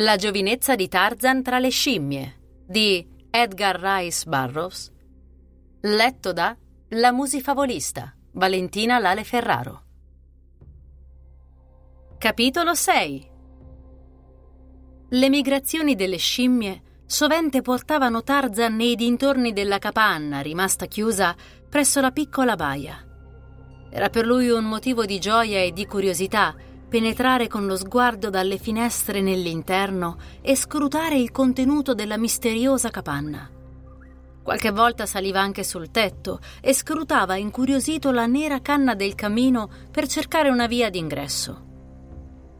La giovinezza di Tarzan tra le scimmie di Edgar Rice Burroughs. Letto da La musifavolista Valentina Lale Ferraro. Capitolo 6 le migrazioni delle scimmie sovente portavano Tarzan nei dintorni della capanna rimasta chiusa presso la piccola baia. Era per lui un motivo di gioia e di curiosità penetrare con lo sguardo dalle finestre nell'interno e scrutare il contenuto della misteriosa capanna. Qualche volta saliva anche sul tetto e scrutava incuriosito la nera canna del camino per cercare una via d'ingresso.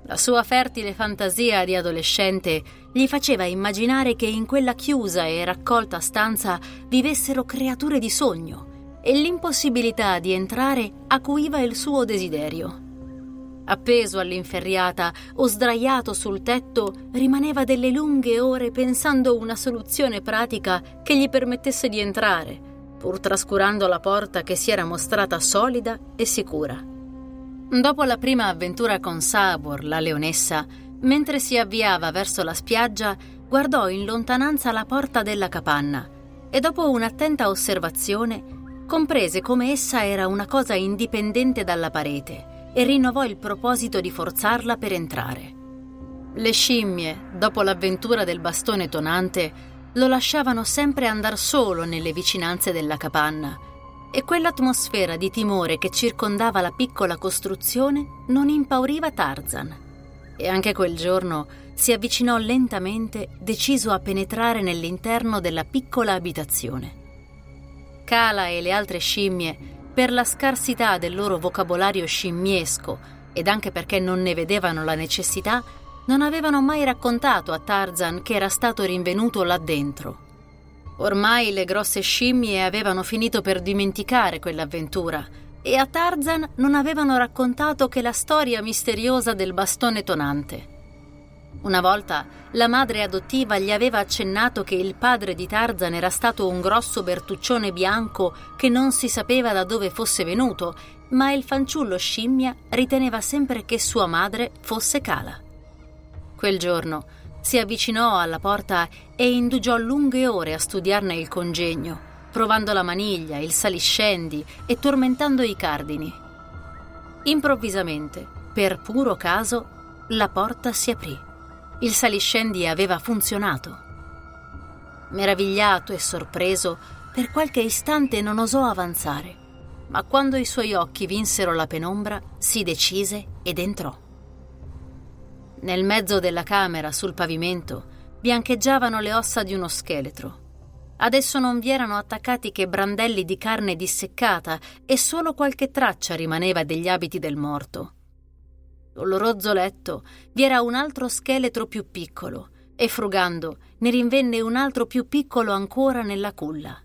La sua fertile fantasia di adolescente gli faceva immaginare che in quella chiusa e raccolta stanza vivessero creature di sogno e l'impossibilità di entrare acuiva il suo desiderio. Appeso all'inferriata o sdraiato sul tetto, rimaneva delle lunghe ore pensando una soluzione pratica che gli permettesse di entrare, pur trascurando la porta che si era mostrata solida e sicura. Dopo la prima avventura con Sabor, la leonessa, mentre si avviava verso la spiaggia, guardò in lontananza la porta della capanna e dopo un'attenta osservazione comprese come essa era una cosa indipendente dalla parete e rinnovò il proposito di forzarla per entrare. Le scimmie, dopo l'avventura del bastone tonante, lo lasciavano sempre andar solo nelle vicinanze della capanna e quell'atmosfera di timore che circondava la piccola costruzione non impauriva Tarzan. E anche quel giorno si avvicinò lentamente, deciso a penetrare nell'interno della piccola abitazione. Kala e le altre scimmie, per la scarsità del loro vocabolario scimmiesco ed anche perché non ne vedevano la necessità, non avevano mai raccontato a Tarzan che era stato rinvenuto là dentro Ormai le grosse scimmie avevano finito per dimenticare quell'avventura e a Tarzan non avevano raccontato che la storia misteriosa del bastone tonante. Una volta la madre adottiva gli aveva accennato che il padre di Tarzan era stato un grosso bertuccione bianco che non si sapeva da dove fosse venuto, ma il fanciullo scimmia riteneva sempre che sua madre fosse Cala. Quel giorno si avvicinò alla porta e indugiò lunghe ore a studiarne il congegno, provando la maniglia, il saliscendi e tormentando i cardini. Improvvisamente, per puro caso, la porta si aprì. Il saliscendi aveva funzionato. Meravigliato e sorpreso, per qualche istante non osò avanzare, ma quando i suoi occhi vinsero la penombra, si decise ed entrò. Nel mezzo della camera, sul pavimento, biancheggiavano le ossa di uno scheletro. Adesso non vi erano attaccati che brandelli di carne disseccata e solo qualche traccia rimaneva degli abiti del morto. Sul rozzo letto vi era un altro scheletro più piccolo e frugando ne rinvenne un altro più piccolo ancora nella culla.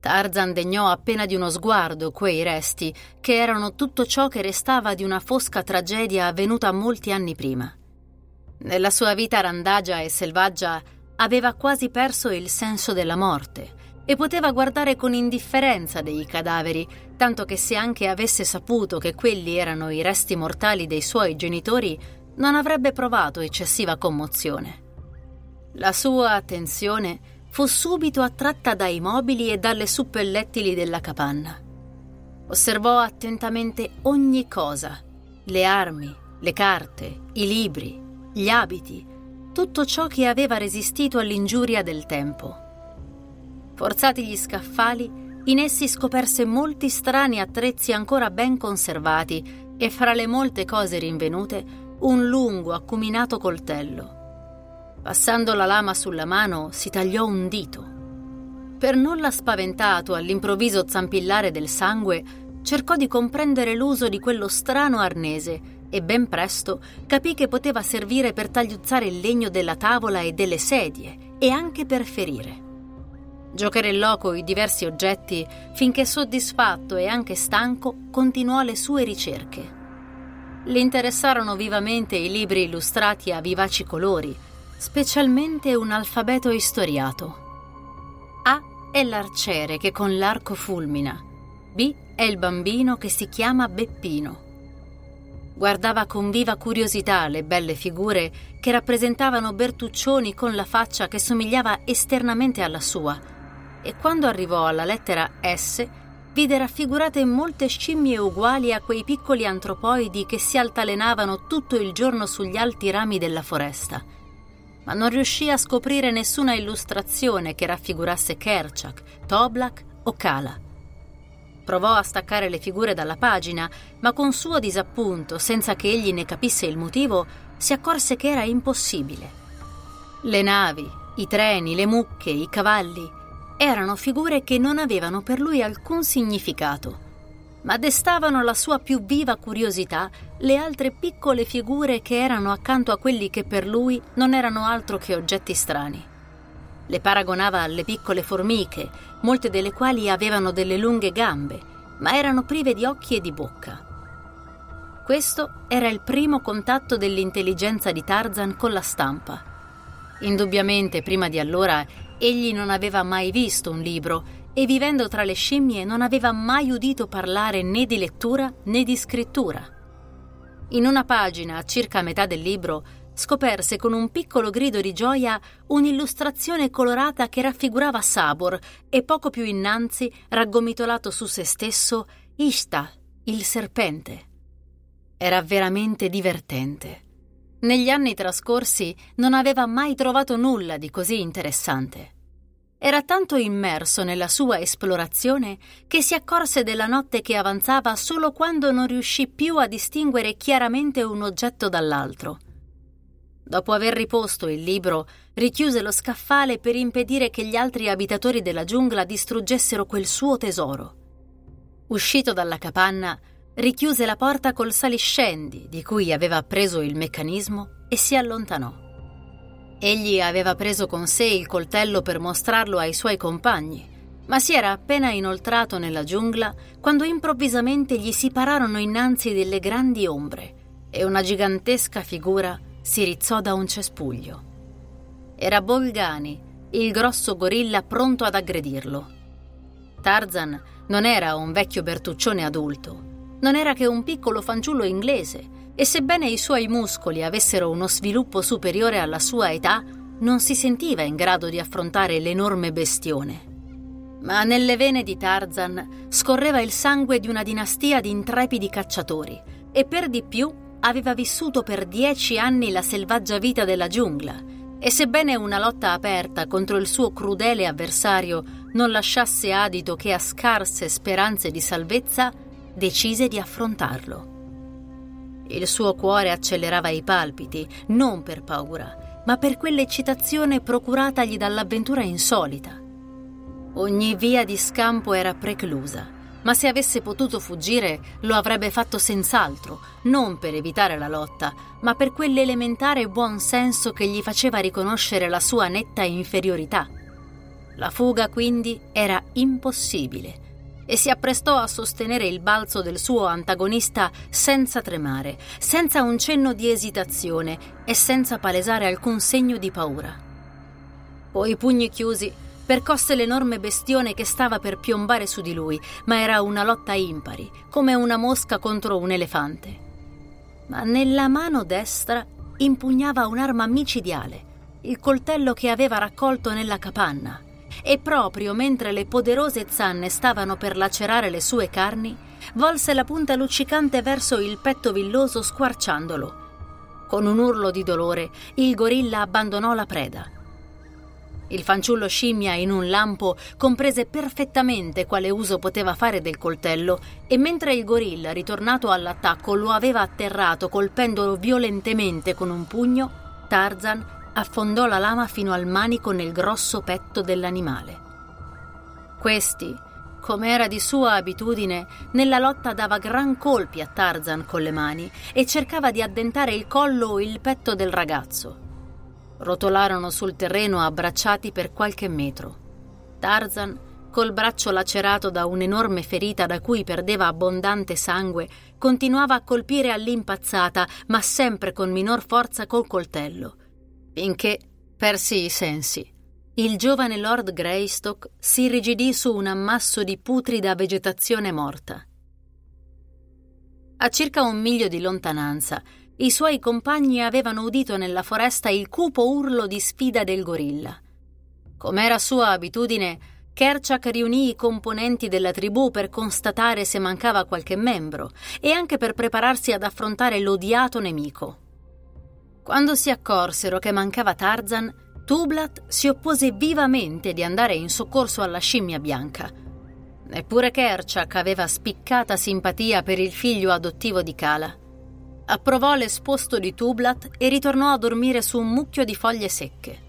Tarzan degnò appena di uno sguardo quei resti, che erano tutto ciò che restava di una fosca tragedia avvenuta molti anni prima. Nella sua vita randagia e selvaggia aveva quasi perso il senso della morte e poteva guardare con indifferenza dei cadaveri, tanto che se anche avesse saputo che quelli erano i resti mortali dei suoi genitori, non avrebbe provato eccessiva commozione. La sua attenzione fu subito attratta dai mobili e dalle suppellettili della capanna. Osservò attentamente ogni cosa, le armi, le carte, i libri, gli abiti, tutto ciò che aveva resistito all'ingiuria del tempo. Forzati gli scaffali, in essi scoperse molti strani attrezzi ancora ben conservati e fra le molte cose rinvenute un lungo acuminato coltello. Passando la lama sulla mano si tagliò un dito. Per nulla spaventato all'improvviso zampillare del sangue, cercò di comprendere l'uso di quello strano arnese e ben presto capì che poteva servire per tagliuzzare il legno della tavola e delle sedie e anche per ferire. Giocherellò coi diversi oggetti finché soddisfatto e anche stanco continuò le sue ricerche. Le interessarono vivamente i libri illustrati a vivaci colori, specialmente un alfabeto istoriato. A è l'arciere che con l'arco fulmina. B è il bambino che si chiama Beppino. Guardava con viva curiosità le belle figure che rappresentavano Bertuccioni con la faccia che somigliava esternamente alla sua, e quando arrivò alla lettera S vide raffigurate molte scimmie uguali a quei piccoli antropoidi che si altalenavano tutto il giorno sugli alti rami della foresta ma non riuscì a scoprire nessuna illustrazione che raffigurasse Kerchak, Toblak o Kala. Provò a staccare le figure dalla pagina, ma con suo disappunto, senza che egli ne capisse il motivo, si accorse che era impossibile. Le navi, i treni, le mucche, i cavalli erano figure che non avevano per lui alcun significato ma destavano la sua più viva curiosità le altre piccole figure che erano accanto a quelli che per lui non erano altro che oggetti strani. Le paragonava alle piccole formiche, molte delle quali avevano delle lunghe gambe, ma erano prive di occhi e di bocca. Questo era il primo contatto dell'intelligenza di Tarzan con la stampa. Indubbiamente, prima di allora, egli non aveva mai visto un libro e vivendo tra le scimmie non aveva mai udito parlare né di lettura né di scrittura. In una pagina, a circa metà del libro, scoperse con un piccolo grido di gioia un'illustrazione colorata che raffigurava Sabor e poco più innanzi, raggomitolato su se stesso, Ishta, il serpente. Era veramente divertente. Negli anni trascorsi non aveva mai trovato nulla di così interessante. Era tanto immerso nella sua esplorazione che si accorse della notte che avanzava solo quando non riuscì più a distinguere chiaramente un oggetto dall'altro. Dopo aver riposto il libro, richiuse lo scaffale per impedire che gli altri abitatori della giungla distruggessero quel suo tesoro. Uscito dalla capanna, richiuse la porta col saliscendi di cui aveva preso il meccanismo e si allontanò. Egli aveva preso con sé il coltello per mostrarlo ai suoi compagni, ma si era appena inoltrato nella giungla quando improvvisamente gli si pararono innanzi delle grandi ombre e una gigantesca figura si rizzò da un cespuglio. Era Bolgani, il grosso gorilla pronto ad aggredirlo. Tarzan non era un vecchio bertuccione adulto, non era che un piccolo fanciullo inglese e sebbene i suoi muscoli avessero uno sviluppo superiore alla sua età, non si sentiva in grado di affrontare l'enorme bestione. Ma nelle vene di Tarzan scorreva il sangue di una dinastia di intrepidi cacciatori e per di più aveva vissuto per dieci anni la selvaggia vita della giungla e sebbene una lotta aperta contro il suo crudele avversario non lasciasse adito che a scarse speranze di salvezza, decise di affrontarlo. Il suo cuore accelerava i palpiti, non per paura, ma per quell'eccitazione procuratagli dall'avventura insolita. Ogni via di scampo era preclusa, ma se avesse potuto fuggire lo avrebbe fatto senz'altro, non per evitare la lotta, ma per quell'elementare buon senso che gli faceva riconoscere la sua netta inferiorità. La fuga quindi era impossibile e si apprestò a sostenere il balzo del suo antagonista senza tremare, senza un cenno di esitazione e senza palesare alcun segno di paura. Poi pugni chiusi percosse l'enorme bestione che stava per piombare su di lui, ma era una lotta impari, come una mosca contro un elefante. Ma nella mano destra impugnava un'arma micidiale, il coltello che aveva raccolto nella capanna e proprio mentre le poderose zanne stavano per lacerare le sue carni, volse la punta luccicante verso il petto villoso squarciandolo. Con un urlo di dolore, il gorilla abbandonò la preda. Il fanciullo scimmia in un lampo comprese perfettamente quale uso poteva fare del coltello e mentre il gorilla, ritornato all'attacco, lo aveva atterrato colpendolo violentemente con un pugno, Tarzan affondò la lama fino al manico nel grosso petto dell'animale. Questi, come era di sua abitudine, nella lotta dava gran colpi a Tarzan con le mani e cercava di addentare il collo o il petto del ragazzo. Rotolarono sul terreno abbracciati per qualche metro. Tarzan, col braccio lacerato da un'enorme ferita da cui perdeva abbondante sangue, continuava a colpire all'impazzata, ma sempre con minor forza col coltello, finché persi i sensi. Il giovane Lord Greystock si irrigidì su un ammasso di putrida vegetazione morta. A circa un miglio di lontananza, i suoi compagni avevano udito nella foresta il cupo urlo di sfida del gorilla. Com'era sua abitudine, Kerchak riunì i componenti della tribù per constatare se mancava qualche membro e anche per prepararsi ad affrontare l'odiato nemico. Quando si accorsero che mancava Tarzan, Tublat si oppose vivamente di andare in soccorso alla scimmia bianca. Neppure Kerchak aveva spiccata simpatia per il figlio adottivo di Kala approvò l'esposto di Tublat e ritornò a dormire su un mucchio di foglie secche.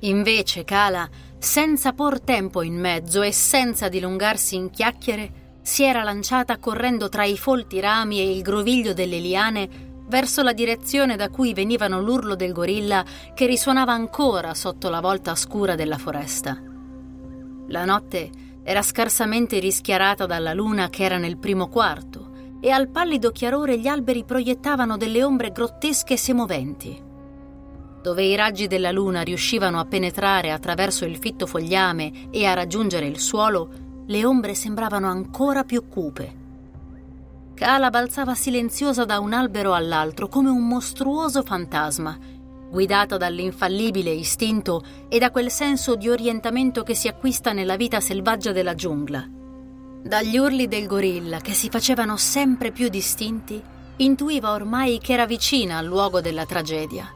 Invece Kala, senza por tempo in mezzo e senza dilungarsi in chiacchiere, si era lanciata correndo tra i folti rami e il groviglio delle liane verso la direzione da cui venivano l'urlo del gorilla che risuonava ancora sotto la volta scura della foresta. La notte era scarsamente rischiarata dalla luna che era nel primo quarto e al pallido chiarore gli alberi proiettavano delle ombre grottesche e semoventi. Dove i raggi della luna riuscivano a penetrare attraverso il fitto fogliame e a raggiungere il suolo, le ombre sembravano ancora più cupe. Kala balzava silenziosa da un albero all'altro come un mostruoso fantasma, guidata dall'infallibile istinto e da quel senso di orientamento che si acquista nella vita selvaggia della giungla. Dagli urli del gorilla, che si facevano sempre più distinti, intuiva ormai che era vicina al luogo della tragedia.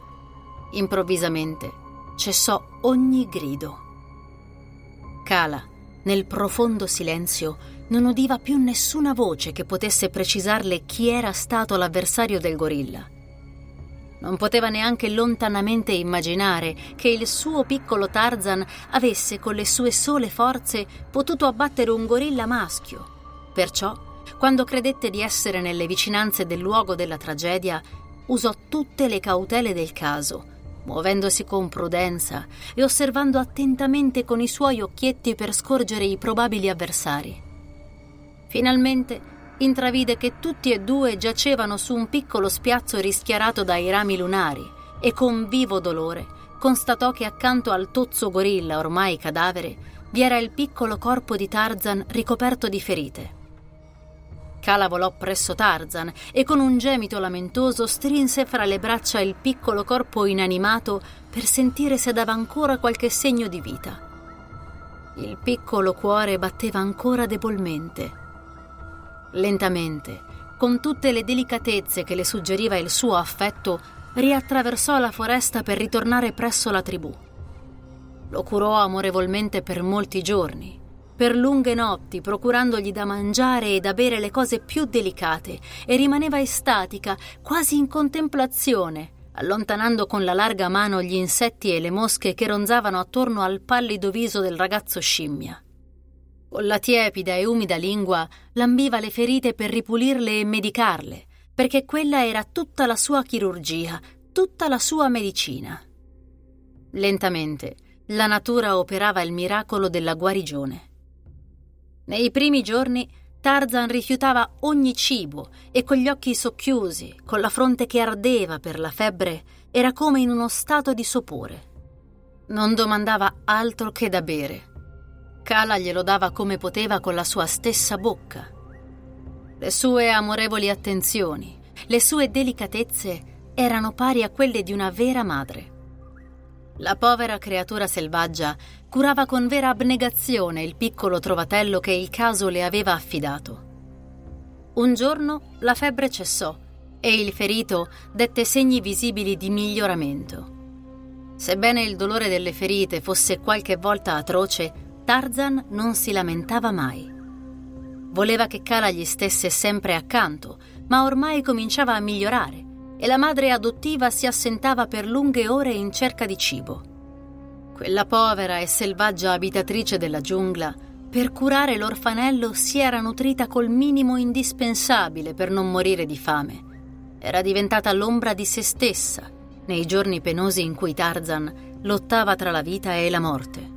Improvvisamente cessò ogni grido. Kala, nel profondo silenzio, non udiva più nessuna voce che potesse precisarle chi era stato l'avversario del gorilla. Non poteva neanche lontanamente immaginare che il suo piccolo Tarzan avesse con le sue sole forze potuto abbattere un gorilla maschio. Perciò, quando credette di essere nelle vicinanze del luogo della tragedia, usò tutte le cautele del caso, muovendosi con prudenza e osservando attentamente con i suoi occhietti per scorgere i probabili avversari. Finalmente intravide che tutti e due giacevano su un piccolo spiazzo rischiarato dai rami lunari e con vivo dolore constatò che accanto al tozzo gorilla ormai cadavere vi era il piccolo corpo di Tarzan ricoperto di ferite. Kala volò presso Tarzan e con un gemito lamentoso strinse fra le braccia il piccolo corpo inanimato per sentire se dava ancora qualche segno di vita. Il piccolo cuore batteva ancora debolmente Lentamente, con tutte le delicatezze che le suggeriva il suo affetto, riattraversò la foresta per ritornare presso la tribù. Lo curò amorevolmente per molti giorni, per lunghe notti, procurandogli da mangiare e da bere le cose più delicate, e rimaneva estatica, quasi in contemplazione, allontanando con la larga mano gli insetti e le mosche che ronzavano attorno al pallido viso del ragazzo scimmia. Con la tiepida e umida lingua lambiva le ferite per ripulirle e medicarle, perché quella era tutta la sua chirurgia, tutta la sua medicina. Lentamente la natura operava il miracolo della guarigione. Nei primi giorni Tarzan rifiutava ogni cibo e con gli occhi socchiusi, con la fronte che ardeva per la febbre, era come in uno stato di sopore. Non domandava altro che da bere Kala glielo dava come poteva con la sua stessa bocca. Le sue amorevoli attenzioni, le sue delicatezze erano pari a quelle di una vera madre. La povera creatura selvaggia curava con vera abnegazione il piccolo trovatello che il caso le aveva affidato. Un giorno la febbre cessò e il ferito dette segni visibili di miglioramento. Sebbene il dolore delle ferite fosse qualche volta atroce, Tarzan non si lamentava mai. Voleva che Kala gli stesse sempre accanto, ma ormai cominciava a migliorare e la madre adottiva si assentava per lunghe ore in cerca di cibo. Quella povera e selvaggia abitatrice della giungla, per curare l'orfanello, si era nutrita col minimo indispensabile per non morire di fame. Era diventata l'ombra di se stessa nei giorni penosi in cui Tarzan lottava tra la vita e la morte.